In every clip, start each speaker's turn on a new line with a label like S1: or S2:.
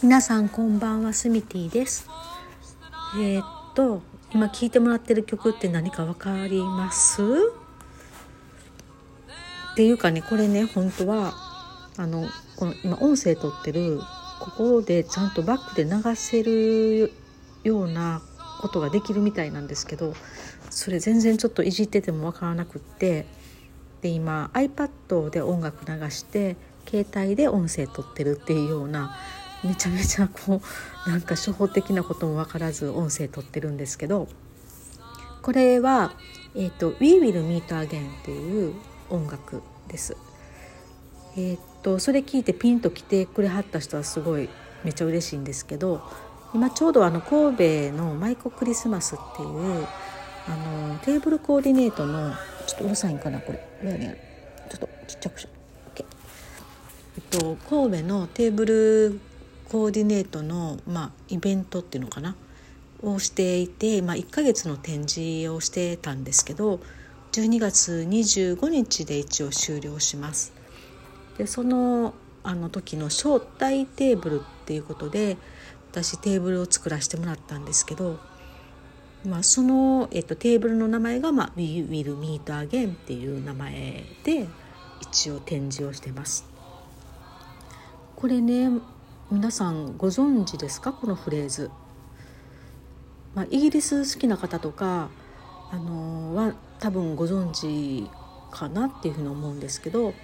S1: 皆さんこんばんはスミティです。えーっと今聴いてもらってる曲って何かわかります？っていうかねこれね本当はあのこの今音声撮ってるここでちゃんとバックで流せるようなことができるみたいなんですけどそれ全然ちょっといじっててもわからなくってで今 iPad で音楽流して携帯で音声撮ってるっていうようなめちゃめちゃこうなんか初歩的なことも分からず音声撮ってるんですけどこれは「えー、と We Will Meet Again」っていう音楽です。えー、とそれ聞いてピンと来てくれはった人はすごいめっちゃ嬉しいんですけど今ちょうどあの神戸のマイコクリスマスっていうあのテーブルコーディネートのちょっとうるさいんかなこれ。ちょっとちっちゃくしよう。OK えっと、神戸のテーブルコーディネートの、まあ、イベントっていうのかな？をしていて、まあ、1ヶ月の展示をしてたんですけど12月25日で一応終了します。でそのあの時の招待テーブルっていうことで私テーブルを作らせてもらったんですけど、まあ、その、えっと、テーブルの名前が、まあ「We Will Meet Again」っていう名前で一応展示をしてます。これね皆さんご存知ですか？このフレーズ。まあ、イギリス好きな方とかあのは多分ご存知かなっていうふうに思うんですけど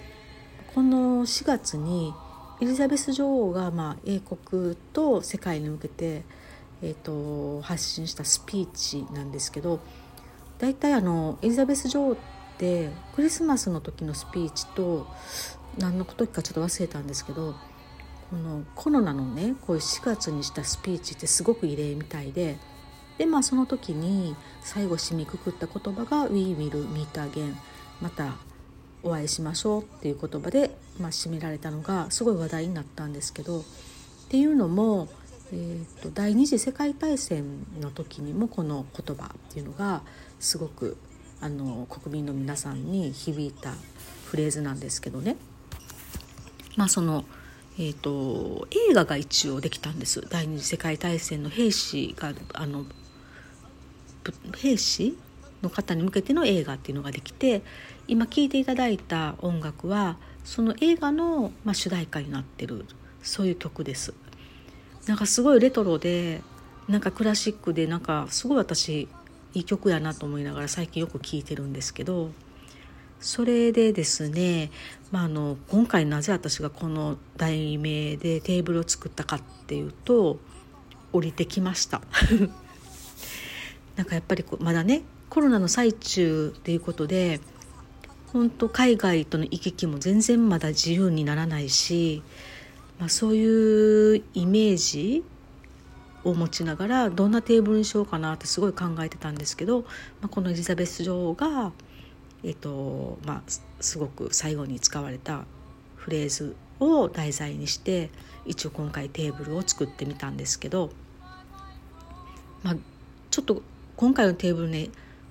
S1: この4月にエリザベス女王がまあ英国と世界に向けて、えー、と発信したスピーチなんですけど大体あのエリザベス女王ってクリスマスの時のスピーチと何の時かちょっと忘れたんですけどこのコロナのねこういう4月にしたスピーチってすごく異例みたいででまあその時に最後締めくくった言葉が「We will meet again」またお会いしましょうっていう言葉で、まあ、締められたのがすごい話題になったんですけどっていうのも、えー、と第二次世界大戦の時にもこの言葉っていうのがすごくあの国民の皆さんに響いたフレーズなんですけどね。まあそのえー、と映画が一応できたんです第二次世界大戦の兵士があの兵士の方に向けての映画っていうのができて今聴いていただいた音楽はその映画の、まあ、主題歌になってるそういう曲です。なんかすごいレトロでなんかクラシックでなんかすごい私いい曲やなと思いながら最近よく聴いてるんですけどそれでですね、まあ、あの今回なぜ私がこの題名でテーブルを作ったかっていうと降りてきました。なんかやっぱりこまだねコロナの最中っていうことで本当海外との行き来も全然まだ自由にならないし、まあ、そういうイメージを持ちながらどんなテーブルにしようかなってすごい考えてたんですけど、まあ、このエリザベス女王が、えっとまあ、すごく最後に使われたフレーズを題材にして一応今回テーブルを作ってみたんですけど、まあ、ちょっと今回のテーブルね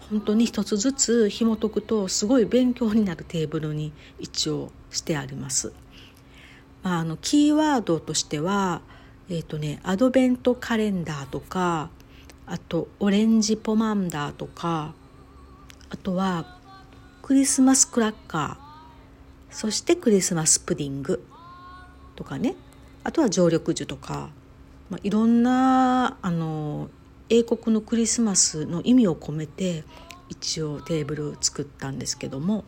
S1: 本当に一つずつ紐解くとすごい勉強になるテーブルに一応してあります。まあ、あのキーワードとしては、えっ、とね、アドベントカレンダーとかあとオレンジポマンダーとかあとはクリスマスクラッカー。そしてクリスマスプディング。とかね。あとは常緑樹とか、まあ、いろんなあの英国のクリスマスの意味を込めて一応テーブル作ったんですけども。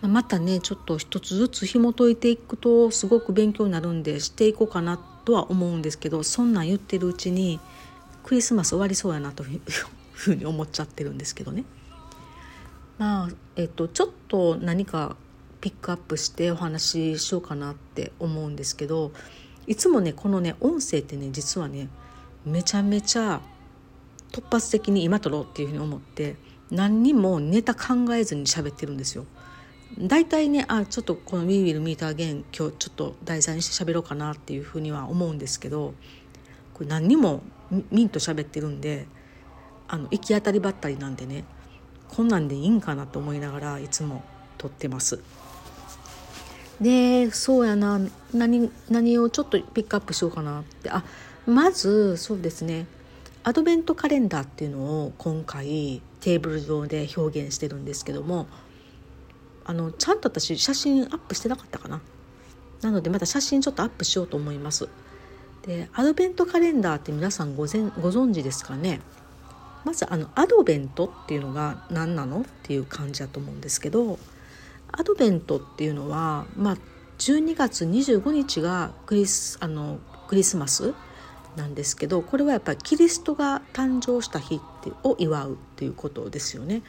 S1: またねちょっと一つずつ紐解いていくとすごく勉強になるんでしていこうかなとは思うんですけどそんなん言ってるうちにクリスマス終わりそうやなというふうに思っちゃってるんですけどね。まあえっと、ちょっと何かピックアップしてお話ししようかなって思うんですけどいつもねこのね音声ってね実はねめちゃめちゃ突発的に今撮ろうっていうふうに思って何にもネタ考えずに喋ってるんですよ。大体ねあちょっとこの「We Will Meet Again」今日ちょっと題材にして喋ろうかなっていうふうには思うんですけどこれ何にもミンと喋ってるんであの行き当たりばったりなんでねこんなんでいいんかなと思いながらいつも撮ってます。でそうやな。何何をちょっとピックアップしようかなって。あまずそうですね。アドベントカレンダーっていうのを今回テーブル上で表現してるんですけどもあのちゃんと私写真アップしてなかったかな。なのでまた写真ちょっとアップしようと思います。でアドベントカレンダーって皆さんごぜんご存知ですかね？まずあのアドベントっていうのが何なのっていう感じだと思うんですけどアドベントっていうのは、まあ、12月25日がクリスあのクリスマスなんですけどこれはやっぱりキリストが誕生した日ってを祝うっていうことですよね。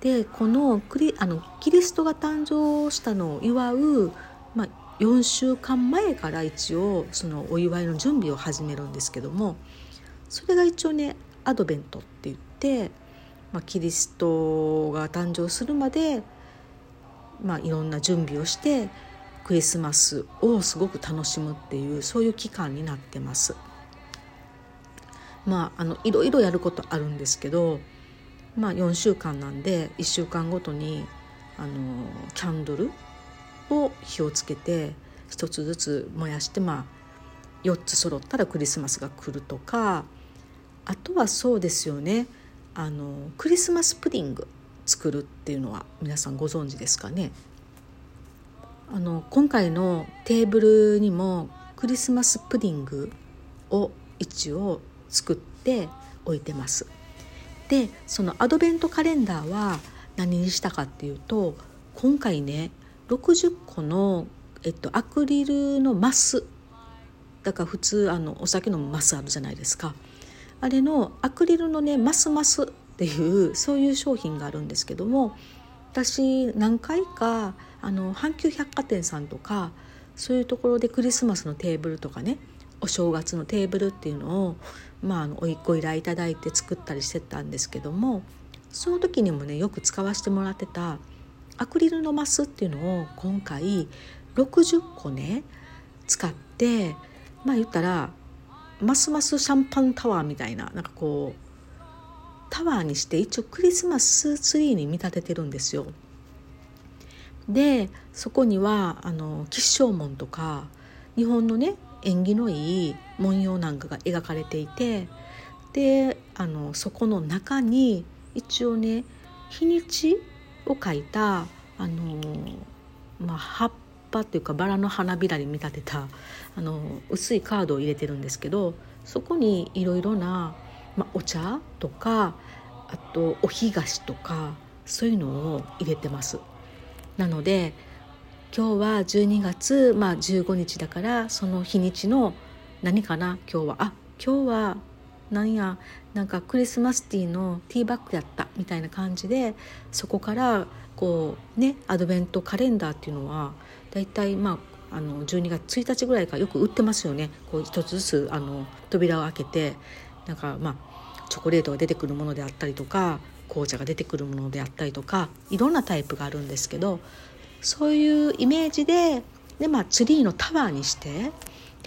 S1: でこのクリあのキリストが誕生したのを祝う、まあ、4週間前から一応そのお祝いの準備を始めるんですけどもそれが一応ねアドベントって言って、まあ、キリストが誕生するまでまあ、いろんな準備をしてクリスマスをすごく楽しむっていうそういう期間になってます。まあ、あのいろいろやることあるんですけど、まあ、4週間なんで1週間ごとにあのキャンドルを火をつけて1つずつ燃やして、まあ、4つ揃ったらクリスマスが来るとかあとはそうですよね。あのクリスマスプディング作るっていうのは皆さんご存知ですかね。あの今回のテーブルにもクリスマスプディングを一応作って置いてます。でそのアドベントカレンダーは何にしたかっていうと今回ね60個の、えっと、アクリルのマス。だから普通あのお酒のマスあるじゃないですか。あれのアクリルのねマスマスっていうそういう商品があるんですけども私何回かあの阪急百貨店さんとかそういうところでクリスマスのテーブルとかねお正月のテーブルっていうのを、まあ、あのご依頼いただいて作ったりしてたんですけどもその時にもねよく使わせてもらってたアクリルのマスっていうのを今回60個ね使ってまあ言ったらますますシャンパンタワーみたいななんかこうタワーにして一応クリスマスツリーに見立ててるんですよ。でそこにはあの吉祥紋とか日本のね縁起のいい文様なんかが描かれていてであのそこの中に一応ね日にちを書いたあの、まあ、葉っぱっていうかバラの花びらに見立てたあの薄いカードを入れてるんですけどそこにいろいろなまあ、お茶とかあとお干菓子とかそういうのを入れてます。なので今日は12月、まあ、15日だからその日にちの何かな今日はあ今日は何やなんかクリスマスティーのティーバッグやったみたいな感じでそこからこうねアドベントカレンダーっていうのはだいたいまああの12月1日ぐらいからよく売ってますよねこう一つずつあの扉を開けてなんかまあチョコレートが出てくるものであったりとか紅茶が出てくるものであったりとかいろんなタイプがあるんですけどそういうイメージでで、まあ、ツリーのタワーにして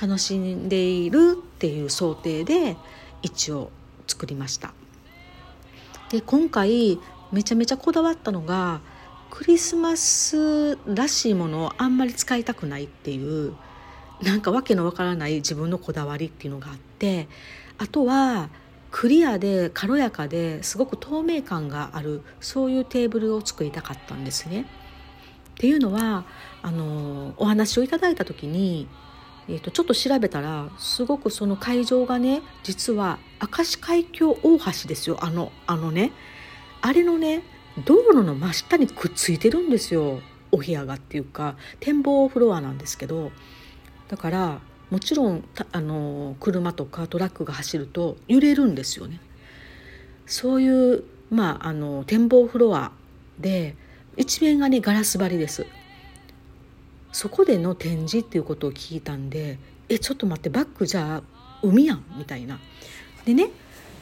S1: 楽しんでいるっていう想定で一応作りました。で今回めちゃめちゃこだわったのがクリスマスらしいものをあんまり使いたくないっていうなんかわけのわからない自分のこだわりっていうのがあってあとはクリアで軽やかですごく透明感があるそういうテーブルを作りたかったんですね。っていうのはあのお話をいただいた時に、えーと、ちょっと調べたらすごくその会場がね実は明石海峡大橋ですよあのあのねあれのね道路の真下にくっついてるんですよ。お部屋がっていうか展望フロアなんですけど。だからもちろんあの車とかトラックが走ると揺れるんですよね。そういう、まあ、あの展望フロアで一面がねガラス張りです。そこでの展示っていうことを聞いたんでえちょっと待ってバックじゃあ海やんみたいな。でね、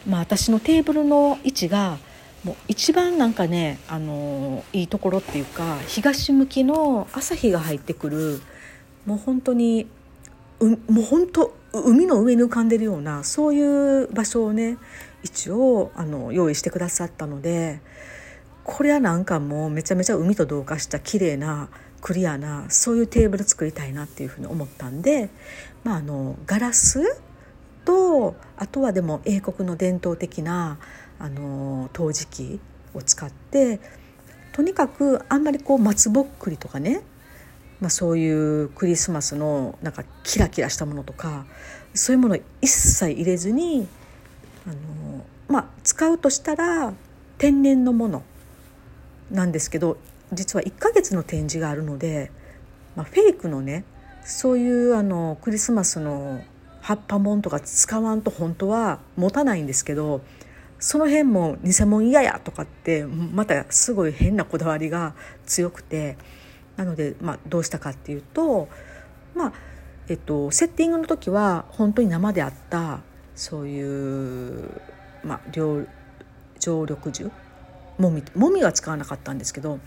S1: まあ、私のテーブルの位置がもう一番なんかね、あのいいところっていうか東向きの朝日が入ってくるもう本当にうもう本当海の上に浮かんでるようなそういう場所をね一応あの用意してくださったのでこれはなんかもうめちゃめちゃ海と同化した綺麗なクリアなそういうテーブル作りたいなっていうふうに思ったんで、まあ、あのガラスとあとはでも英国の伝統的なあの陶磁器を使ってとにかくあんまりこう松ぼっくりとかね、まあ、そういうクリスマスのなんかキラキラしたものとかそういうもの一切入れずにあの、まあ、使うとしたら天然のものなんですけど実は1ヶ月の展示があるので、まあ、フェイクのねそういうあのクリスマスの葉っぱもんとか使わんと本当は持たないんですけどその辺も偽物嫌やとかってまたすごい変なこだわりが強くてなので、まあ、どうしたかっていうとまあえっとセッティングの時は本当に生であったそういう、まあ、常緑樹もみもみは使わなかったんですけど、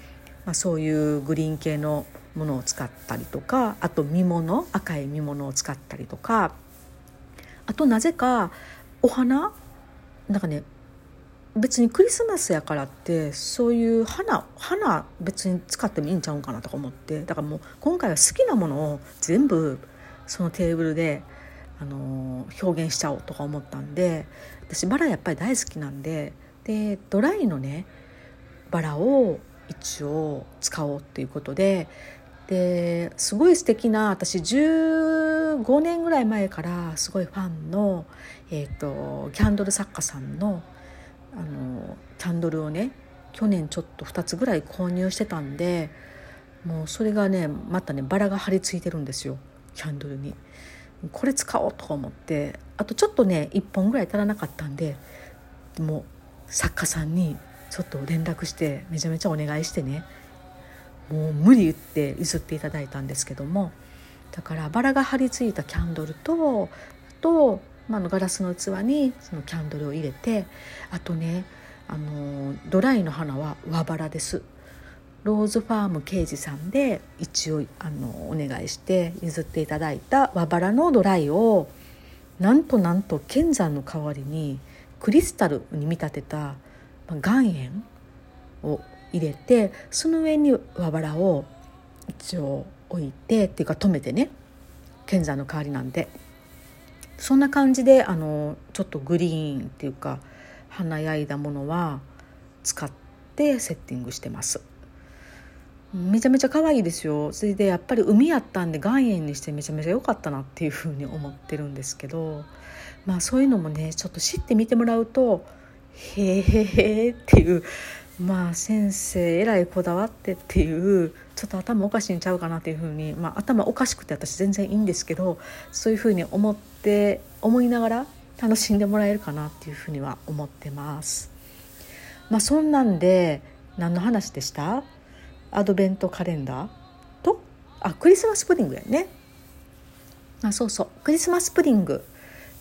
S1: まあ、そういうグリーン系のものを使ったりとかあと実物赤い実物を使ったりとかあとなぜかお花なんかね別にクリスマスやからってそういう花花別に使ってもいいんちゃうんかなとか思って。だからもう今回は好きなものを全部そのテーブルで、あの表現しちゃおうとか思ったんで。私バラやっぱり大好きなんで。でドライのねバラを一応使おうっていうことで。ですごい素敵な私15年ぐらい前からすごいファンの、えーと、キャンドル作家さんのあのキャンドルをね去年ちょっと2つぐらい購入してたんでもうそれがねまたねバラが張り付いてるんですよキャンドルに。これ使おうと思ってあとちょっとね1本ぐらい足らなかったんでもう作家さんにちょっと連絡してめちゃめちゃお願いしてねもう無理言って譲っていただいたんですけどもだからバラが張り付いたキャンドルとあと、まあ、のガラスの器にそのキャンドルを入れてあとねあのドライの花は和バラです。ローズファーム刑事さんで一応あのお願いして譲っていただいた和バラのドライをなんとなんと剣山の代わりにクリスタルに見立てた岩塩を入れてその上に和バラを一応置いてっていうか止めてね剣山の代わりなんでそんな感じであのちょっとグリーンっていうか華やいだものは使ってセッティングしてます。めちゃめちゃ可愛いですよそれでやっぱり海やったんで岩塩にしてめちゃめちゃ良かったなっていうふうに思ってるんですけどまあそういうのもねちょっと知ってみてもらうとへえへえっていうまあ先生えらいこだわってっていうちょっと頭おかしいんちゃうかなっていうふうに、まあ、頭おかしくて私全然いいんですけどそういうふうに思って思いながら楽しんでもらえるかなっていうふうには思ってます。まあ、そんなんで何の話でした？アドベントカレンダーと？あクリスマスプディングやね。あそうそう。クリスマスプディング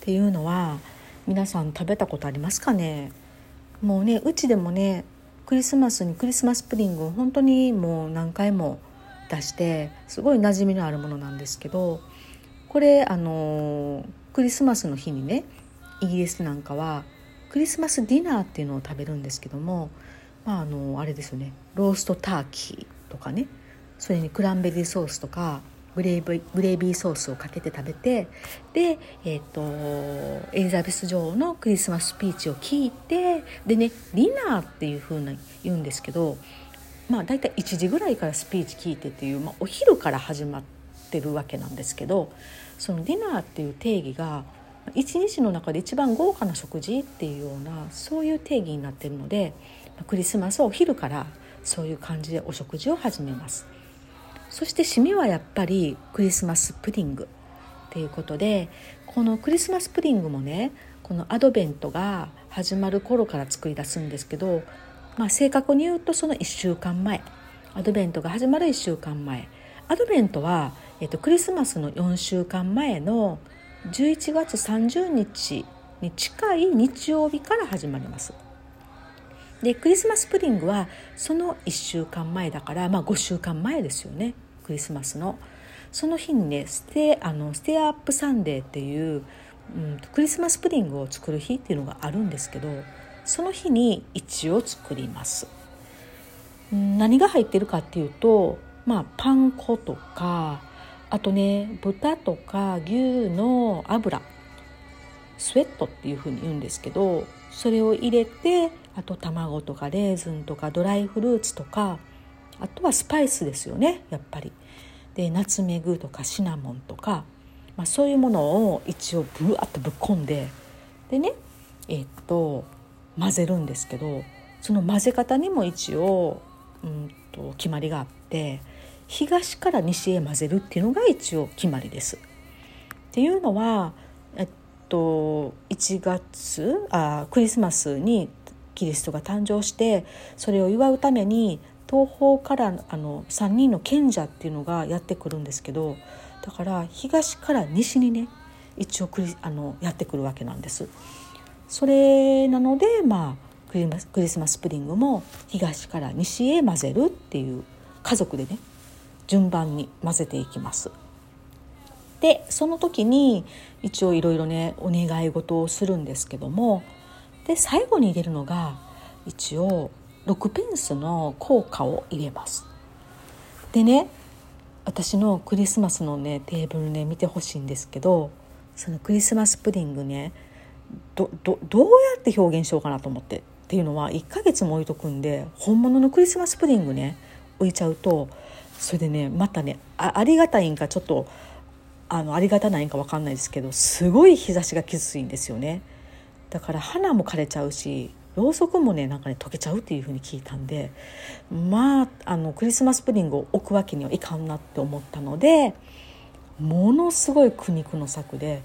S1: っていうのは皆さん食べたことありますかね？もうねうちでもねクリスマスにクリスマスプディングを本当にもう何回も出してすごい馴染みのあるものなんですけどこれあのクリスマスの日にねイギリスなんかはクリスマスディナーっていうのを食べるんですけどもまああのあれですよねローストターキーとかねそれにクランベリーソースとかグレービグレービーソースをかけて食べてで、えーと、エリザベス女王のクリスマススピーチを聞いてでねディナーっていう風に言うんですけどまあ大体1時ぐらいからスピーチ聞いてっていう、まあ、お昼から始まってるわけなんですけどそのディナーっていう定義が一日の中で一番豪華な食事っていうようなそういう定義になってるのでクリスマスはお昼からそういう感じでお食事を始めます。そして締めはやっぱりクリスマスプディングっていうことでこのクリスマスプディングもねこのアドベントが始まる頃から作り出すんですけど、まあ、正確に言うとその1週間前アドベントが始まる1週間前アドベントは、えっと、クリスマスの4週間前の11月30日に近い日曜日から始まります。でクリスマスプディングはその1週間前だから、まあ、5週間前ですよねクリスマスの。その日にねステあの Stir-up Sunday っていう、うん、クリスマスプディングを作る日っていうのがあるんですけどその日に一応作ります。何が入ってるかっていうと、まあ、パン粉とかあとね豚とか牛の油スウェットっていうふうに言うんですけどそれを入れてあと卵とかレーズンとかドライフルーツとかあとはスパイスですよねやっぱり。でナツメグとかシナモンとか、まあ、そういうものを一応ブワッとぶっ込んででねえー、っと混ぜるんですけどその混ぜ方にも一応うんと決まりがあって東から西へ混ぜるっていうのが一応決まりです。っていうのは、えっと、1月あクリスマスにキリストが誕生してそれを祝うために東方からあの3人の賢者っていうのがやってくるんですけどだから東から西にね一応クリあのやってくるわけなんです。それなのでまあクリスクリスマスプディングも東から西へ混ぜるっていう家族でね順番に混ぜていきます。でその時に一応いろいろねお願い事をするんですけどもで最後に入れるのが一応6ペンスの硬貨を入れます。でね私のクリスマスのねテーブルね見てほしいんですけどそのクリスマスプディングねどどどうやって表現しようかなと思ってっていうのは1ヶ月も置いとくんで本物のクリスマスプディングね置いちゃうとそれでねまたねあありがたいんかちょっとあのありがたないんか分かんないですけどすごい日差しがきついんですよねだから花も枯れちゃうしろうそくもねなんかね溶けちゃうっていうふうに聞いたんでまああのクリスマスプディングを置くわけにはいかんなって思ったのでものすごい苦肉の策で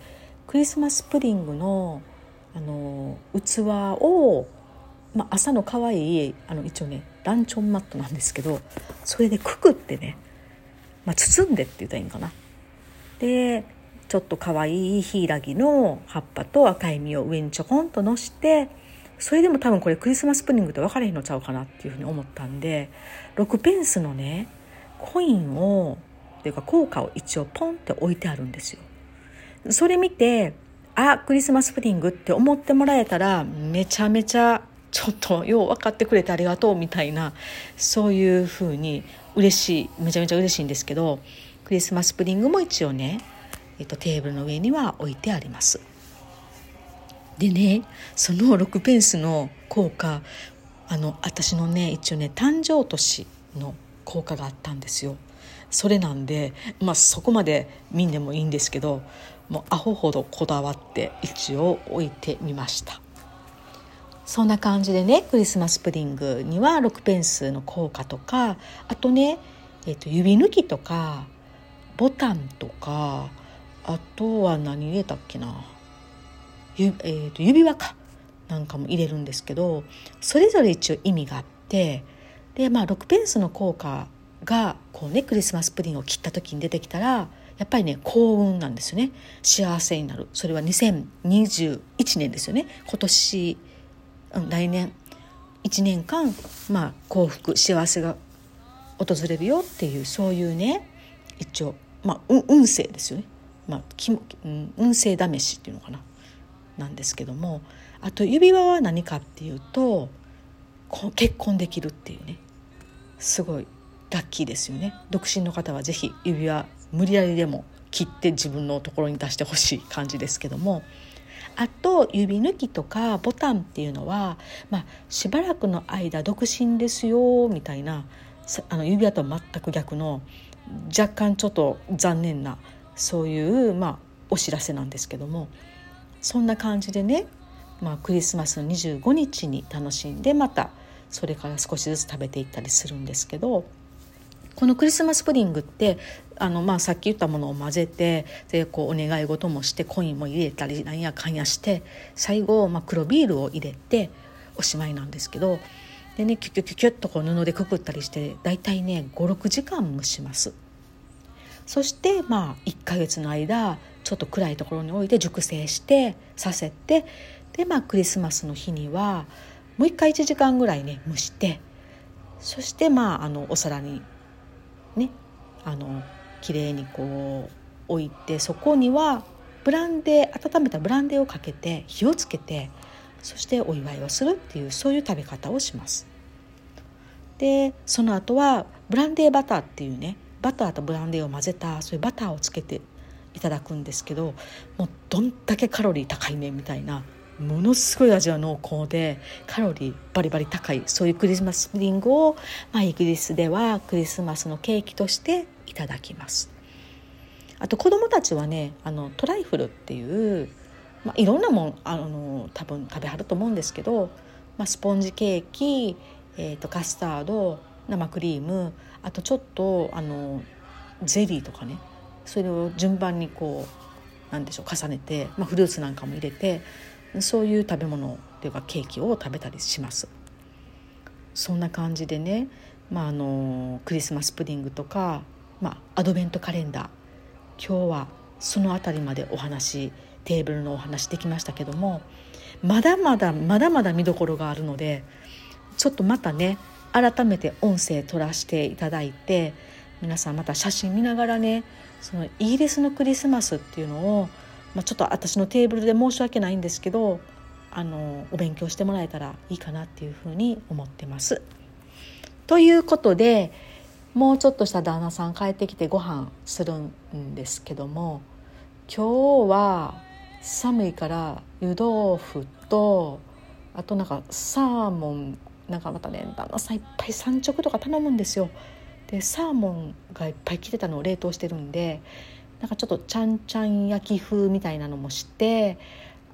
S1: クリスマスプディングのあの器をまあ、朝の可愛いあの一応ねランチョンマットなんですけどそれでくくってね、まあ、包んでって言ったらいいんかな。でちょっと可愛いヒイラギの葉っぱと赤い実を上にちょこんとのしてそれでも多分これクリスマスプディングって分かれへんのちゃうかなっていうふうに思ったんで6ペンスのねコインをっていうか効果を一応ポンって置いてあるんですよ。それ見てあクリスマスプディングって思ってもらえたらめちゃめちゃちょっとよう分かってくれてありがとうみたいなそういうふうに嬉しいめちゃめちゃ嬉しいんですけどクリスマスプディングも一応ね、えっと、テーブルの上には置いてあります。でねその6ペンスの効果あの私のね一応ね誕生年の効果があったんですよ。それなんでまあそこまで見んでもいいんですけどもうアホほどこだわって一応置いてみました。そんな感じでねクリスマスプディングには6ペンスの効果とかあとね、えーと、指抜きとかボタンとかあとは何入れたっけな？ゆ、えーと、指輪か。なんかも入れるんですけどそれぞれ一応意味があってでまあ6ペンスの効果がこうねクリスマスプディンを切った時に出てきたらやっぱりね幸運なんですよね。幸せになる。それは2021年ですよね。今年うん来年。1年間、まあ、幸福幸せが訪れるよっていうそういうね一応、まあ、運勢ですよね、まあ、き運勢試しっていうのかな。なんですけどもあと指輪は何かっていうと結婚できるっていうね。すごいラッキーですよね。独身の方は是非指輪無理やりでも切って自分のところに出してほしい感じですけども。あと指抜きとかボタンっていうのは、まあ、しばらくの間独身ですよみたいなあの指輪とは全く逆の若干ちょっと残念なそういう、まあ、お知らせなんですけどもそんな感じでね、まあ、クリスマスの25日に楽しんでまたそれから少しずつ食べていったりするんですけどこのクリスマスプディングってあの、まあ、さっき言ったものを混ぜてでこうお願い事もしてコインも入れたりなんやかんやして最後、まあ、黒ビールを入れておしまいなんですけどでねキュキュキュキュッとこう布でくくったりして大体ね56時間蒸します。そしてまあ1ヶ月の間ちょっと暗いところに置いて熟成してさせてでまあクリスマスの日にはもう一回1時間ぐらいね蒸してそしてまああのお皿にねあの綺麗にこう置いてそこにはブランデー温めたブランデーをかけて火をつけてそしてお祝いをするっていうそういう食べ方をします。でその後はブランデーバターっていうねバターとブランデーを混ぜたそういうバターをつけていただくんですけどもうどんだけカロリー高いねみたいなものすごい味は濃厚でカロリーバリバリ高いそういうクリスマスプディングを、まあ、イギリスではクリスマスのケーキとしていただきます。あと子どもたちはねあのトライフルっていう、まあ、いろんなもんあの多分食べはると思うんですけど、まあ、スポンジケーキ、えーと、カスタード生クリームあとちょっとあのゼリーとかねそれを順番にこうなんでしょう重ねて、まあ、フルーツなんかも入れてそういう食べ物っていうかケーキを食べたりします。そんな感じでね、まあ、あのクリスマスプディングとか、まあ、アドベントカレンダー今日はその辺りまでお話テーブルのお話できましたけどもまだまだまだまだ見どころがあるのでちょっとまたね改めて音声取らせていただいて皆さんまた写真見ながらねそのイギリスのクリスマスっていうのをまあ、ちょっと私のテーブルで申し訳ないんですけどあのお勉強してもらえたらいいかなっていうふうに思ってます。ということでもうちょっとした旦那さん帰ってきてご飯するんですけども今日は寒いから湯豆腐とあとなんかサーモンなんかまたね旦那さんいっぱい三直とか頼むんですよ。でサーモンがいっぱい来てたのを冷凍してるんでなんかちょっとちゃんちゃん焼き風みたいなのもして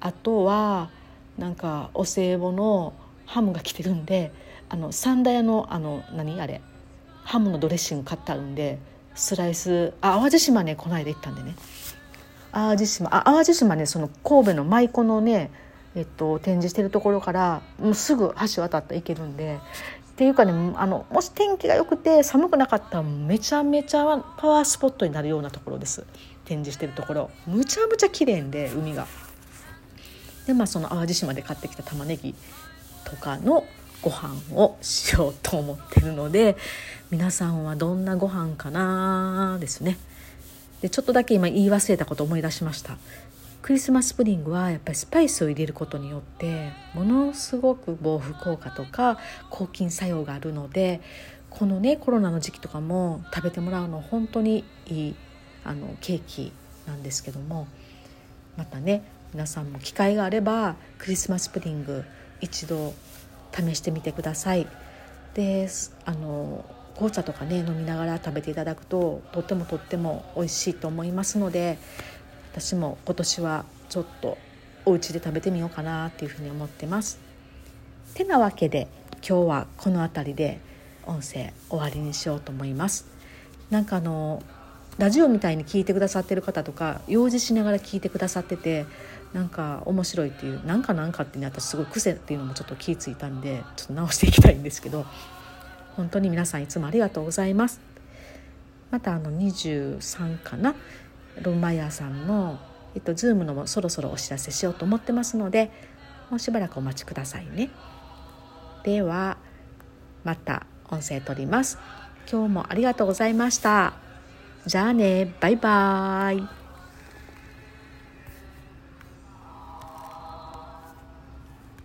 S1: あとはなんかお歳暮のハムが来てるんであの三田屋のあの何あれハムのドレッシング買ってあるんでスライスあ淡路島ねこの間行ったんでね淡路島あ淡路島ねその神戸の舞妓のねえっと、展示してるところからもうすぐ橋渡ったら行けるんでっていうかねあのもし天気が良くて寒くなかったらめちゃめちゃパワースポットになるようなところです展示してるところむちゃむちゃ綺麗で海が。でまあその淡路島で買ってきた玉ねぎとかのご飯をしようと思ってるので皆さんはどんなご飯かなですね。でちょっとだけ今言い忘れたこと思い出しましたクリスマスプディングはやっぱりスパイスを入れることによってものすごく防腐効果とか抗菌作用があるのでこのねコロナの時期とかも食べてもらうの本当にいいあのケーキなんですけどもまたね皆さんも機会があればクリスマスプディング一度試してみてください。であの紅茶とかね飲みながら食べていただくととってもとっても美味しいと思いますので私も今年はちょっとお家で食べてみようかなっていうふうに思ってます。てなわけで今日はこの辺りで音声終わりにしようと思います。なんかあのラジオみたいに聞いてくださってる方とか用事しながら聞いてくださっててなんか面白いっていうなんかなんかってね私すごい癖っていうのもちょっと気付いたんでちょっと直していきたいんですけど本当に皆さんいつもありがとうございます。またあの23かな？ロンマイヤーさんの、えっと、ズームのもそろそろお知らせしようと思ってますのでもうしばらくお待ちくださいね。ではまた音声取ります。今日もありがとうございました。じゃあね、バイバーイ。